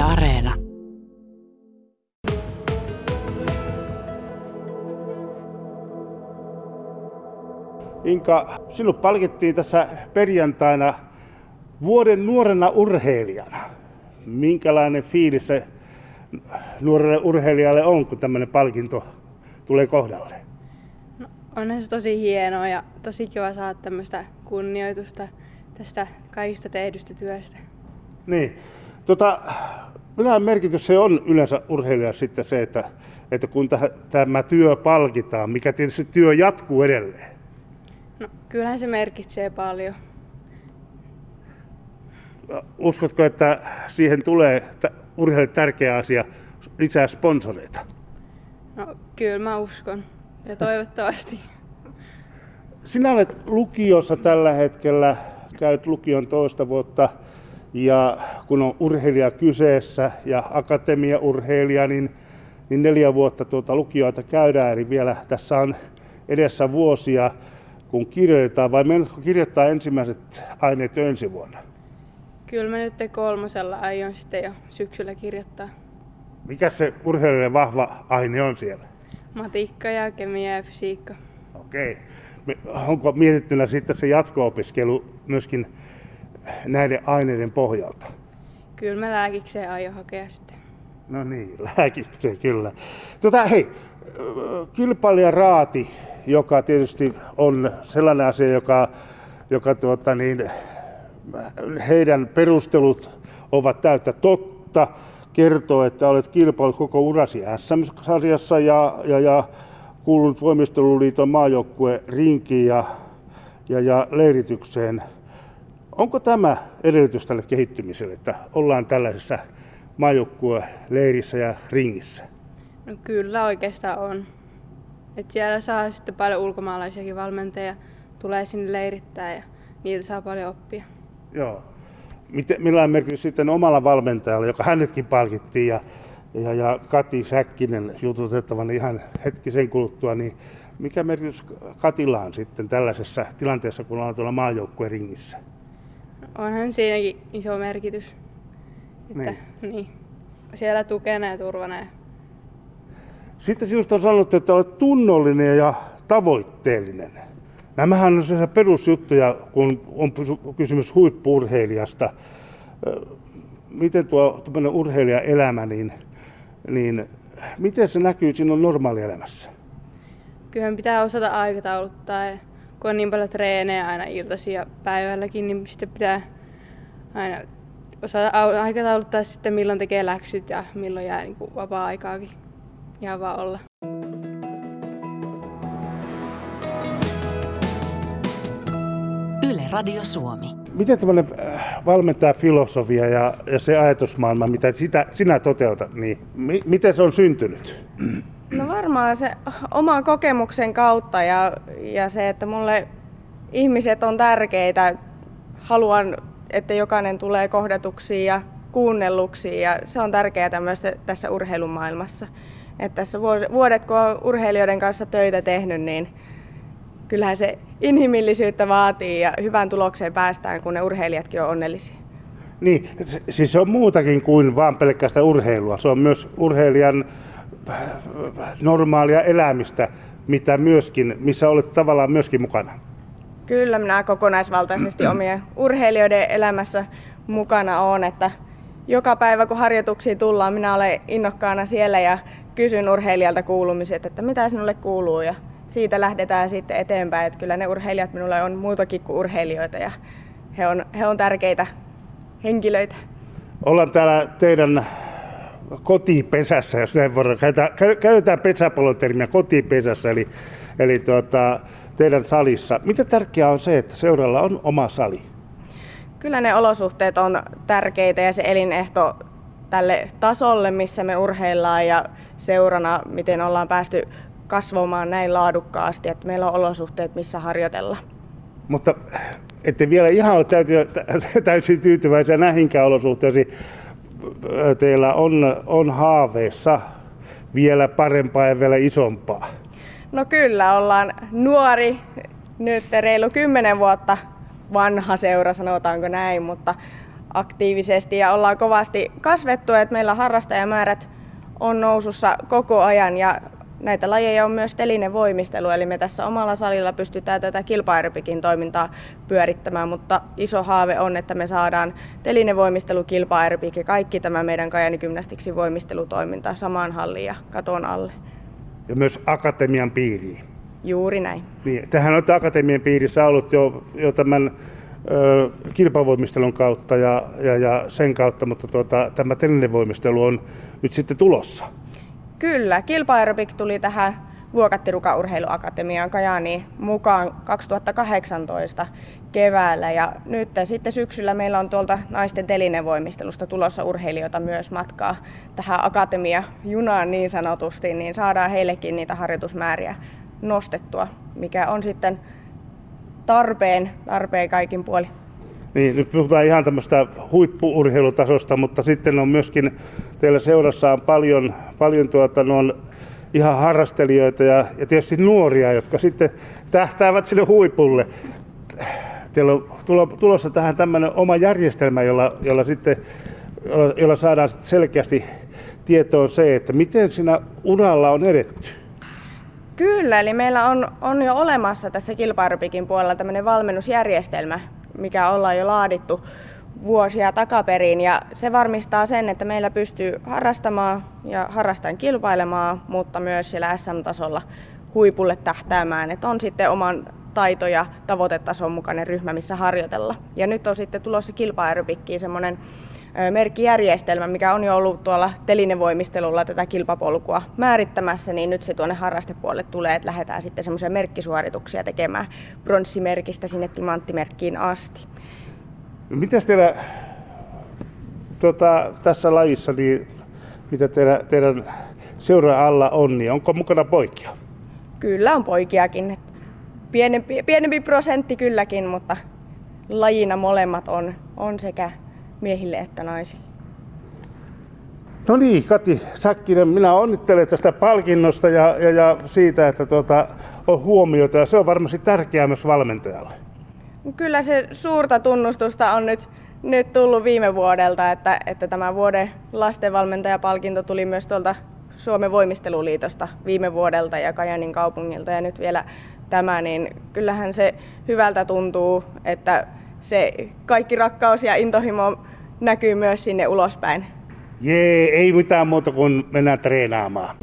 Yle Areena. Inka, sinut palkittiin tässä perjantaina vuoden nuorena urheilijana. Minkälainen fiilis se nuorelle urheilijalle on, kun tämmöinen palkinto tulee kohdalle? No, onhan se tosi hienoa ja tosi kiva saada tämmöistä kunnioitusta tästä kaikista tehdystä työstä. Niin. Tota, millainen merkitys se on yleensä urheilija sitten se, että, että kun tämä työ palkitaan, mikä tietysti työ jatkuu edelleen? No, kyllähän se merkitsee paljon. Uskotko, että siihen tulee urheilijalle tärkeä asia lisää sponsoreita? No, kyllä mä uskon ja toivottavasti. Sinä olet lukiossa tällä hetkellä, käyt lukion toista vuotta ja kun on urheilija kyseessä ja akatemiaurheilija, niin, niin neljä vuotta tuota lukioita käydään, eli vielä tässä on edessä vuosia, kun kirjoitetaan, vai menetkö kirjoittaa ensimmäiset aineet jo ensi vuonna? Kyllä mä nyt kolmosella aion sitten jo syksyllä kirjoittaa. Mikä se urheilijalle vahva aine on siellä? Matikka ja kemia ja fysiikka. Okei. Onko mietittynä sitten se jatko-opiskelu myöskin näiden aineiden pohjalta? Kyllä mä lääkikseen aion hakea sitten. No niin, lääkikseen kyllä. Tota, hei, kilpailija raati, joka tietysti on sellainen asia, joka, joka tuota, niin, heidän perustelut ovat täyttä totta, kertoo, että olet kilpailut koko urasi SM-sarjassa ja, ja, ja kuulunut Voimisteluliiton maajoukkue rinkiin ja, ja, ja leiritykseen. Onko tämä edellytys tälle kehittymiselle, että ollaan tällaisessa leirissä ja ringissä? No kyllä oikeastaan on. Et siellä saa sitten paljon ulkomaalaisiakin valmentajia, tulee sinne leirittää ja niitä saa paljon oppia. Joo. Miten, millainen merkitys sitten omalla valmentajalla, joka hänetkin palkittiin ja, ja, ja Kati Säkkinen jututettavan ihan hetkisen kuluttua, niin mikä merkitys Katilla on sitten tällaisessa tilanteessa, kun ollaan tuolla maajoukkueen ringissä? Onhan siinäkin iso merkitys. Että, niin. niin. Siellä tukena ja turvana. Sitten sinusta on sanottu, että olet tunnollinen ja tavoitteellinen. Nämähän on sellaisia perusjuttuja, kun on kysymys huippurheilijasta. Miten tuo urheilijaelämä, niin, niin miten se näkyy sinun normaalielämässä? Kyllähän pitää osata aikatauluttaa. Ja kun on niin paljon treenejä aina iltaisin ja päivälläkin, niin sitten pitää aina osata aikatauluttaa sitten milloin tekee läksyt ja milloin jää niin vapaa-aikaakin ihan vaan olla. Yle Radio Suomi. Miten tämmöinen äh, valmentaa filosofia ja, ja se ajatusmaailma, mitä sitä, sinä toteutat, niin mi, miten se on syntynyt? No varmaan se oman kokemuksen kautta ja, ja se, että mulle ihmiset on tärkeitä. Haluan, että jokainen tulee kohdatuksi ja kuunnelluksi ja se on tärkeää myös tässä urheilumaailmassa. Että tässä vuodet, kun olen urheilijoiden kanssa töitä tehnyt, niin kyllähän se inhimillisyyttä vaatii ja hyvään tulokseen päästään, kun ne urheilijatkin on onnellisia. Niin, siis se on muutakin kuin vain pelkästään urheilua. Se on myös urheilijan normaalia elämistä, mitä myöskin, missä olet tavallaan myöskin mukana. Kyllä, minä kokonaisvaltaisesti omien urheilijoiden elämässä mukana on, että joka päivä kun harjoituksiin tullaan, minä olen innokkaana siellä ja kysyn urheilijalta kuulumiset, että mitä sinulle kuuluu ja siitä lähdetään sitten eteenpäin. Että kyllä ne urheilijat minulle on muutakin kuin urheilijoita ja he on, he on tärkeitä henkilöitä. Ollaan täällä teidän kotipesässä, jos näin voidaan. Käytetään pesäpallotermiä kotipesässä, eli, eli tuota, teidän salissa. Miten tärkeää on se, että seuralla on oma sali? Kyllä ne olosuhteet on tärkeitä ja se elinehto tälle tasolle, missä me urheillaan ja seurana, miten ollaan päästy kasvamaan näin laadukkaasti, että meillä on olosuhteet, missä harjoitella. Mutta ette vielä ihan ole täysin tyytyväisiä näihinkään olosuhteisiin. Teillä on, on haaveissa vielä parempaa ja vielä isompaa. No kyllä, ollaan nuori, nyt reilu kymmenen vuotta vanha seura, sanotaanko näin, mutta aktiivisesti ja ollaan kovasti kasvettu, että meillä harrastajamäärät on nousussa koko ajan ja näitä lajeja on myös telinen voimistelu, eli me tässä omalla salilla pystytään tätä kilpaeropikin toimintaa pyörittämään, mutta iso haave on, että me saadaan telinen voimistelu, kilpaeropik ja kaikki tämä meidän Kajani Gymnastiksin voimistelutoiminta samaan halliin ja katon alle. Ja myös akatemian piiriin. Juuri näin. Niin, tähän olette akatemian piirissä ollut jo, jo tämän ö, kilpavoimistelun kautta ja, ja, ja sen kautta, mutta tuota, tämä telinen voimistelu on nyt sitten tulossa. Kyllä, kilpaerobik tuli tähän Vuokatti Urheiluakatemiaan Kajaaniin mukaan 2018 keväällä ja nyt sitten syksyllä meillä on tuolta naisten telinevoimistelusta tulossa urheilijoita myös matkaa tähän akatemia junaan niin sanotusti, niin saadaan heillekin niitä harjoitusmääriä nostettua, mikä on sitten tarpeen, tarpeen kaikin puoli. Niin, nyt puhutaan ihan tämmöistä huippuurheilutasosta, mutta sitten on myöskin teillä seurassa on paljon, paljon tuota, on ihan harrastelijoita ja, ja tietysti nuoria, jotka sitten tähtäävät sille huipulle. Teillä on tulossa tähän tämmöinen oma järjestelmä, jolla, jolla, sitten, jolla, jolla saadaan selkeästi tietoon se, että miten siinä uralla on edetty. Kyllä, eli meillä on, on jo olemassa tässä kilpailupikin puolella tämmöinen valmennusjärjestelmä, mikä ollaan jo laadittu vuosia takaperin ja se varmistaa sen, että meillä pystyy harrastamaan ja harrastaen kilpailemaan, mutta myös siellä SM-tasolla huipulle tähtäämään, että on sitten oman taito- ja tavoitetason mukainen ryhmä, missä harjoitella. Ja nyt on sitten tulossa kilpaerupikkiin semmoinen merkkijärjestelmä, mikä on jo ollut tuolla telinevoimistelulla tätä kilpapolkua määrittämässä, niin nyt se tuonne harrastepuolelle tulee, että lähdetään sitten semmoisia merkkisuorituksia tekemään bronssimerkistä sinne timanttimerkkiin asti. Miten teillä tuota, tässä lajissa, niin mitä teidän, teidän seuraa alla on, niin onko mukana poikia? Kyllä on poikiakin. Pienempi, pienempi prosentti kylläkin, mutta lajina molemmat on, on sekä miehille että naisille. No niin, Kati Säkkinen, minä onnittelen tästä palkinnosta ja, ja, ja siitä, että tuota, on huomiota ja se on varmasti tärkeää myös valmentajalle. Kyllä se suurta tunnustusta on nyt, nyt tullut viime vuodelta, että, että tämä vuoden lastenvalmentajapalkinto tuli myös tuolta Suomen voimisteluliitosta viime vuodelta ja Kajanin kaupungilta ja nyt vielä tämä, niin kyllähän se hyvältä tuntuu, että se kaikki rakkaus ja intohimo näkyy myös sinne ulospäin. Jee, ei mitään muuta kuin mennään treenaamaan.